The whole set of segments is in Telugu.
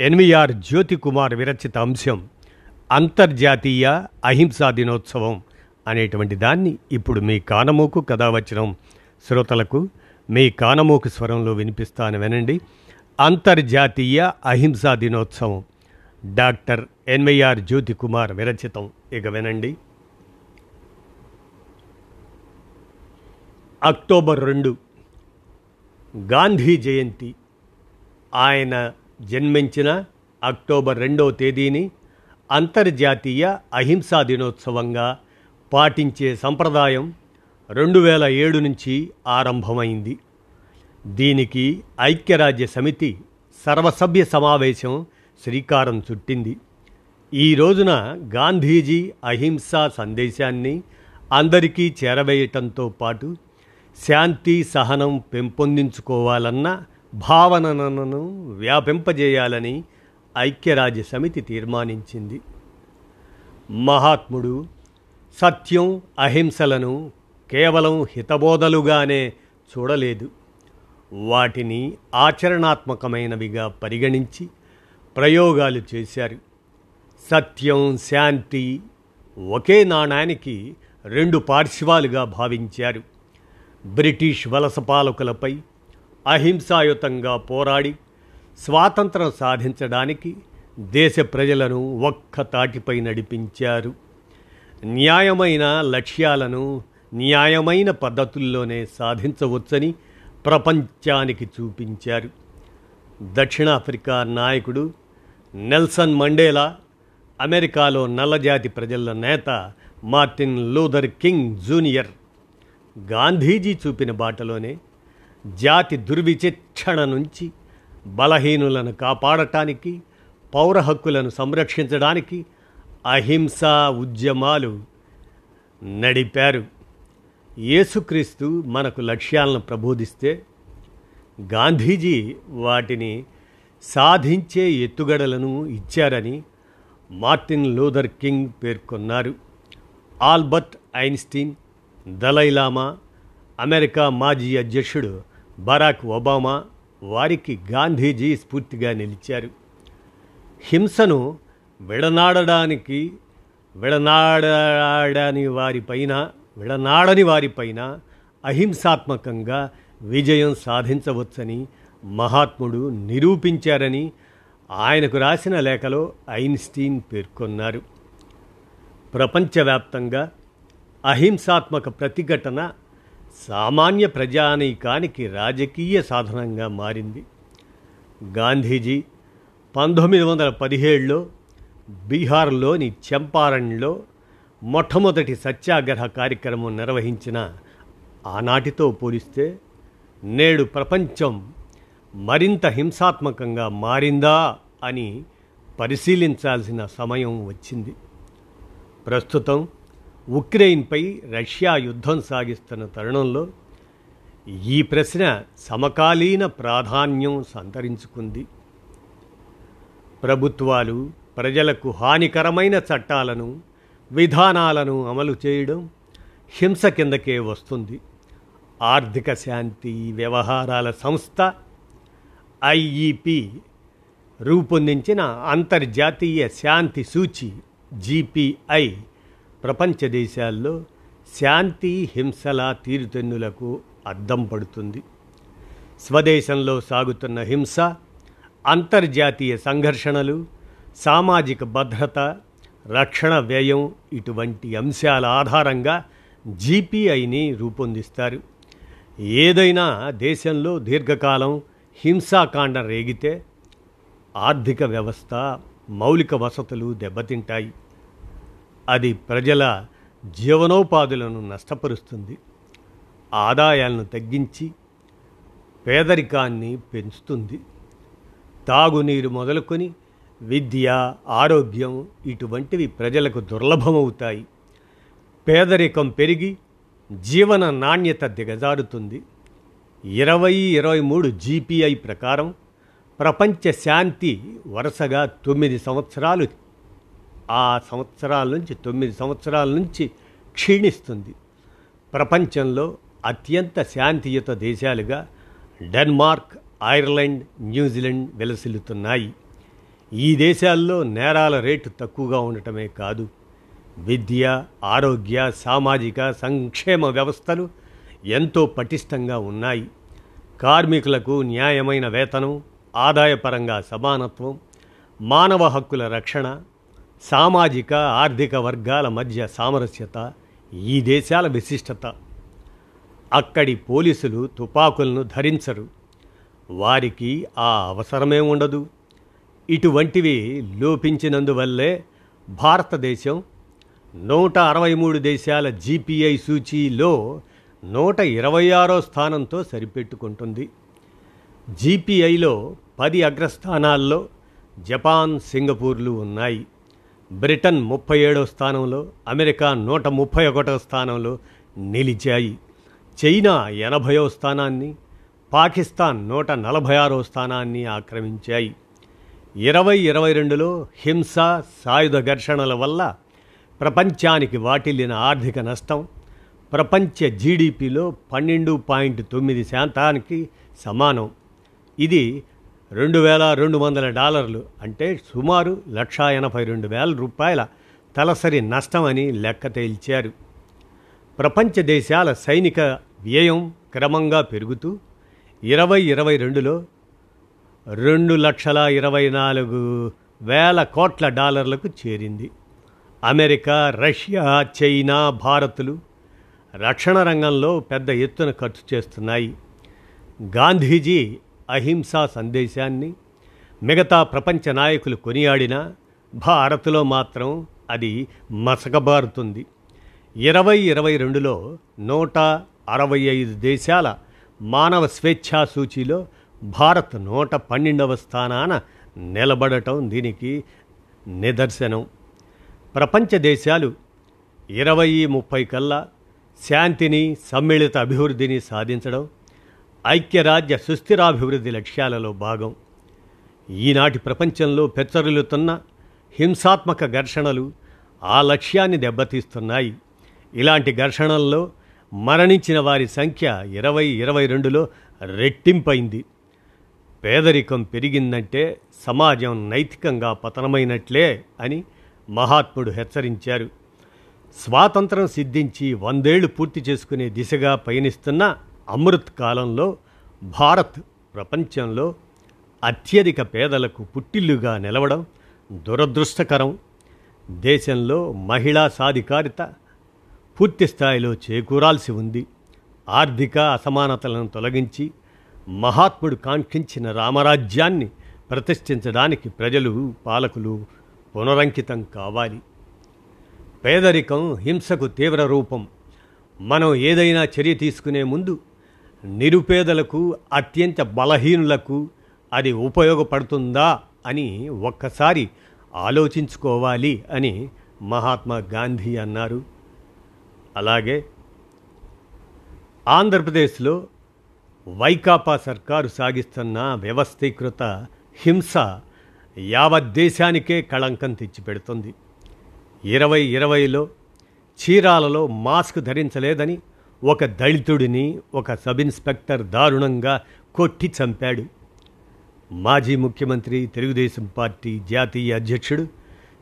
N V R Jyothi Kumar విరచిత అంశం అంతర్జాతీయ అహింసా దినోత్సవం అనేటువంటి దాన్ని ఇప్పుడు మీ కానమోకు కథావచనం. శ్రోతలకు మీ కానమోకు స్వరంలో వినిపిస్తాను వినండి. అంతర్జాతీయ అహింసా దినోత్సవం. Doctor N Y R Jyothikumar విరచితం. ఇక వినండి. అక్టోబర్ రెండు. గాంధీ జయంతి. ఆయన జన్మించిన అక్టోబర్ రెండవ తేదీని అంతర్జాతీయ అహింసా దినోత్సవంగా పాటించే సంప్రదాయం రెండు వేల ఏడు నుంచి ఆరంభమైంది. దీనికి ఐక్యరాజ్య సమితి సర్వసభ్య సమావేశం శ్రీకారం చుట్టింది. ఈ రోజున గాంధీజీ అహింసా సందేశాన్ని అందరికీ చేరవేయటంతో పాటు శాంతి సహనం పెంపొందించుకోవాలన్న భావనను వ్యాపింపజేయాలని ఐక్యరాజ్య సమితి తీర్మానించింది. మహాత్ముడు సత్యం అహింసలను కేవలం హితబోధలుగానే చూడలేదు. వాటిని ఆచరణాత్మకమైనవిగా పరిగణించి ప్రయోగాలు చేశారు. సత్యం శాంతి ఒకే నాణానికి రెండు పార్శ్వాలుగా భావించారు. బ్రిటిష్ వలస పాలకులపై అహింసాయుతంగా పోరాడి స్వాతంత్రం సాధించడానికి దేశ ప్రజలను ఒక్క తాటిపై నడిపించారు. న్యాయమైన లక్ష్యాలను న్యాయమైన పద్ధతుల్లోనే సాధించవచ్చని ప్రపంచానికి చూపించారు. దక్షిణాఫ్రికా నాయకుడు నెల్సన్ మండేలా అమెరికాలో నల్లజాతి ప్రజల నేత Martin Luther King Junior Gandhiji చూపిన బాటలోనే జాతి దుర్విచక్షణ నుంచి బలహీనులను కాపాడటానికి పౌర హక్కులను సంరక్షించడానికి అహింసా ఉద్యమాలు నడిపారు. యేసుక్రీస్తు మనకు లక్ష్యాలను ప్రబోధిస్తే గాంధీజీ వాటిని సాధించే ఎత్తుగడలను ఇచ్చారని మార్టిన్ లూథర్ కింగ్ పేర్కొన్నారు. Albert Einstein Dalai Lama America మాజీ అధ్యక్షుడు బరాక్ ఒబామా వారికి గాంధీజీ స్ఫూర్తిగా నిలిచారు. హింసను విడనాడడానికి విడనాడని వారిపైన విడనాడని వారిపైన అహింసాత్మకంగా విజయం సాధించవచ్చని మహాత్ముడు నిరూపించారని ఆయనకు రాసిన లేఖలో ఐన్స్టీన్ పేర్కొన్నారు. ప్రపంచవ్యాప్తంగా అహింసాత్మక ప్రతిఘటన సామాన్య ప్రజానీకానికి రాజకీయ సాధనంగా మారింది. గాంధీజీ పంతొమ్మిది వందల పదిహేడులో బీహార్లోని చంపారణ్లో మొట్టమొదటి సత్యాగ్రహ కార్యక్రమం నిర్వహించిన ఆనాటితో పోలిస్తే నేడు ప్రపంచం మరింత హింసాత్మకంగా మారిందా అని పరిశీలించాల్సిన సమయం వచ్చింది. ప్రస్తుతం ఉక్రెయిన్పై రష్యా యుద్ధం సాగిస్తున్న తరుణంలో ఈ ప్రశ్న సమకాలీన ప్రాధాన్యం సంతరించుకుంది. ప్రభుత్వాలు ప్రజలకు హానికరమైన చట్టాలను విధానాలను అమలు చేయడం హింస కిందకే వస్తుంది. ఆర్థిక శాంతి వ్యవహారాల సంస్థ ఐఈపి రూపొందించిన అంతర్జాతీయ శాంతి సూచి జీపీఐ ప్రపంచ దేశాల్లో శాంతి హింసల తీరుతెన్నులకు అద్దం పడుతుంది. స్వదేశంలో సాగుతున్న హింస అంతర్జాతీయ సంఘర్షణలు సామాజిక భద్రత రక్షణ వ్యయం ఇటువంటి అంశాల ఆధారంగా జీపీఐని రూపొందిస్తారు. ఏదైనా దేశంలో దీర్ఘకాలం హింసాకాండ రేగితే ఆర్థిక వ్యవస్థ మౌలిక వసతులు దెబ్బతింటాయి. అది ప్రజల జీవనోపాధులను నష్టపరుస్తుంది. ఆదాయాలను తగ్గించి పేదరికాన్ని పెంచుతుంది. తాగునీరు మొదలుకొని విద్య ఆరోగ్యం ఇటువంటివి ప్రజలకు దుర్లభమవుతాయి. పేదరికం పెరిగి జీవన నాణ్యత దిగజారుతుంది. ఇరవై ఇరవై మూడు జీపీఐ ప్రకారం ప్రపంచ శాంతి వరుసగా తొమ్మిది సంవత్సరాలు ఆ సంవత్సరాల నుంచి తొమ్మిది సంవత్సరాల నుంచి క్షీణిస్తుంది. ప్రపంచంలో అత్యంత శాంతియుత దేశాలుగా డెన్మార్క్ ఐర్లాండ్ న్యూజిలాండ్ విలసిల్లుతున్నాయి. ఈ దేశాల్లో నేరాల రేటు తక్కువగా ఉండటమే కాదు. విద్య ఆరోగ్య సామాజిక సంక్షేమ వ్యవస్థలు ఎంతో పటిష్టంగా ఉన్నాయి. కార్మికులకు న్యాయమైన వేతనం ఆదాయపరంగా సమానత్వం మానవ హక్కుల రక్షణ సామాజిక ఆర్థిక వర్గాల మధ్య సామరస్యత ఈ దేశాల విశిష్టత. అక్కడి పోలీసులు తుపాకులను ధరించరు. వారికి ఆ అవసరమే ఉండదు. ఇటువంటివి లోపించినందువల్లే భారతదేశం నూట అరవై మూడు దేశాల జీపీఐ సూచీలో నూట ఇరవై ఆరో స్థానంతో సరిపెట్టుకుంటుంది. జీపీఐలో పది అగ్రస్థానాల్లో జపాన్ సింగపూర్లు ఉన్నాయి. బ్రిటన్ ముప్పై ఏడో స్థానంలో అమెరికా నూట ముప్పై ఒకటో స్థానంలో నిలిచాయి. చైనా ఎనభయో స్థానాన్ని పాకిస్తాన్ నూట నలభై ఆరో స్థానాన్ని ఆక్రమించాయి. ఇరవై ఇరవై రెండులో హింస సాయుధ ఘర్షణల వల్ల ప్రపంచానికి వాటిల్లిన ఆర్థిక నష్టం ప్రపంచ జీడిపిలో పన్నెండు పాయింట్ తొమ్మిది శాతానికి సమానం. ఇది రెండు వేల రెండు వందల డాలర్లు అంటే సుమారు లక్షా ఎనభై రెండు వేల రూపాయల తలసరి నష్టమని లెక్క తేల్చారు. ప్రపంచ దేశాల సైనిక వ్యయం క్రమంగా పెరుగుతూ ఇరవై ఇరవై రెండులో రెండు లక్షల ఇరవై నాలుగు వేల కోట్ల డాలర్లకు చేరింది. అమెరికా రష్యా చైనా భారత్లు రక్షణ రంగంలో పెద్ద ఎత్తున ఖర్చు చేస్తున్నాయి. గాంధీజీ అహింసా సందేశాన్ని మిగతా ప్రపంచ నాయకులు కొనియాడినా భారత్లో మాత్రం అది మసకబారుతుంది. ఇరవై ఇరవై రెండులో నూట అరవై ఐదు దేశాల మానవ స్వేచ్ఛా సూచీలో భారత్ నూట పన్నెండవ స్థానాన నిలబడటం దీనికి నిదర్శనం. ప్రపంచ దేశాలు ఇరవై ముప్పై కల్లా శాంతిని సమ్మిళిత అభివృద్ధిని సాధించడం ఐక్యరాజ్య సుస్థిరాభివృద్ధి లక్ష్యాలలో భాగం. ఈనాటి ప్రపంచంలో పెచ్చరిల్లుతున్న హింసాత్మక ఘర్షణలు ఆ లక్ష్యాన్ని దెబ్బతీస్తున్నాయి. ఇలాంటి ఘర్షణల్లో మరణించిన వారి సంఖ్య ఇరవై ఇరవై రెండులో రెట్టింపైంది. పేదరికం పెరిగిందంటే సమాజం నైతికంగా పతనమైనట్లే అని మహాత్ముడు హెచ్చరించారు. స్వాతంత్రం సిద్ధించి వందేళ్ళు పూర్తి చేసుకునే దిశగా పయనిస్తున్న అమృత్ కాలంలో భారత్ ప్రపంచంలో అత్యధిక పేదలకు పుట్టిల్లుగా నిలవడం దురదృష్టకరం. దేశంలో మహిళా సాధికారిత పూర్తి స్థాయిలో చేకూరాల్సి ఉంది. ఆర్థిక అసమానతలను తొలగించి మహాత్ముడు కాంక్షించిన రామరాజ్యాన్ని ప్రతిష్ఠించడానికి ప్రజలు పాలకులు పునరంకితం కావాలి. పేదరికం హింసకు తీవ్ర రూపం. మనం ఏదైనా చర్య తీసుకునే ముందు నిరుపేదలకు అత్యంత బలహీనులకు అది ఉపయోగపడుతుందా అని ఒక్కసారి ఆలోచించుకోవాలి అని మహాత్మా గాంధీ అన్నారు. అలాగే ఆంధ్రప్రదేశ్లో వైకాపా సర్కారు సాగిస్తున్న వ్యవస్థీకృత హింస యావత్ దేశానికే కళంకం తెచ్చిపెడుతుంది. ఇరవై ఇరవైలో చీరాలలో మాస్క్ ధరించలేదని ఒక దళితుడిని ఒక సబ్ ఇన్స్పెక్టర్ దారుణంగా కొట్టి చంపాడు. మాజీ ముఖ్యమంత్రి తెలుగుదేశం పార్టీ జాతీయ అధ్యక్షుడు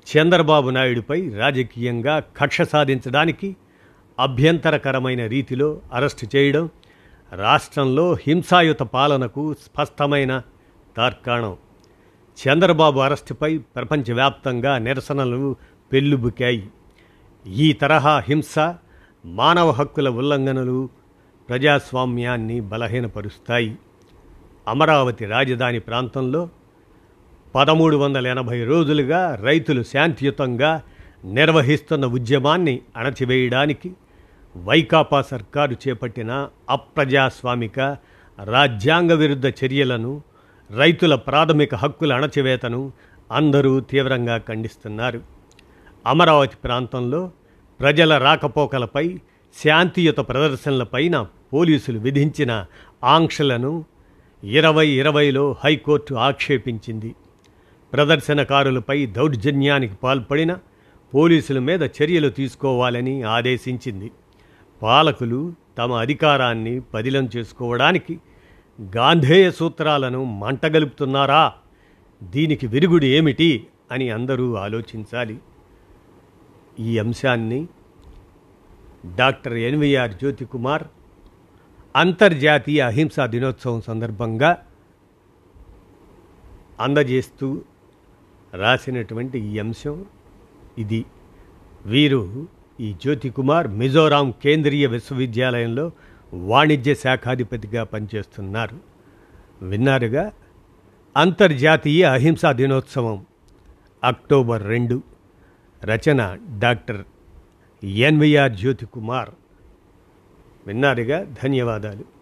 చంద్రబాబు నాయుడుపై రాజకీయంగా కక్ష సాధించడానికి అభ్యంతరకరమైన రీతిలో అరెస్టు చేయడం రాష్ట్రంలో హింసాయుత పాలనకు స్పష్టమైన తార్కాణం. చంద్రబాబు అరెస్టుపై ప్రపంచవ్యాప్తంగా నిరసనలు పెల్లుబుకాయి. ఈ తరహా హింస మానవ హక్కుల ఉల్లంఘనలు ప్రజాస్వామ్యాన్ని బలహీనపరుస్తాయి. అమరావతి రాజధాని ప్రాంతంలో పదమూడు వందల ఎనభై రోజులుగా రైతులు శాంతియుతంగా నిర్వహిస్తున్న ఉద్యమాన్ని అణచివేయడానికి వైకాపా సర్కారు చేపట్టిన అప్రజాస్వామిక రాజ్యాంగ విరుద్ధ చర్యలను రైతుల ప్రాథమిక హక్కుల అణచివేతను అందరూ తీవ్రంగా ఖండిస్తున్నారు. అమరావతి ప్రాంతంలో ప్రజల రాకపోకలపై శాంతియుత ప్రదర్శనలపైన పోలీసులు విధించిన ఆంక్షలను ఇరవై ఇరవైలో హైకోర్టు ఆక్షేపించింది. ప్రదర్శనకారులపై దౌర్జన్యానికి పాల్పడిన పోలీసుల మీద చర్యలు తీసుకోవాలని ఆదేశించింది. పాలకులు తమ అధికారాన్ని పదిలం చేసుకోవడానికి గాంధేయ సూత్రాలను మంటగలుపుతున్నారా? దీనికి విరుగుడు ఏమిటి? అని అందరూ ఆలోచించాలి. ఈ అంశాన్ని డాక్టర్ ఎన్విఆర్ జ్యోతికుమార్ అంతర్జాతీయ అహింసా దినోత్సవం సందర్భంగా అందజేస్తూ రాసినటువంటి ఈ అంశం. ఇది వీరు ఈ జ్యోతికుమార్ మిజోరాం కేంద్రీయ విశ్వవిద్యాలయంలో వాణిజ్య శాఖాధిపతిగా పనిచేస్తున్నారు. విన్నారుగా? అంతర్జాతీయ అహింసా దినోత్సవం అక్టోబర్ రెండు రచన డాక్టర్ ఎన్విఆర్ జ్యోతికుమార్. విన్నారుగా? ధన్యవాదాలు.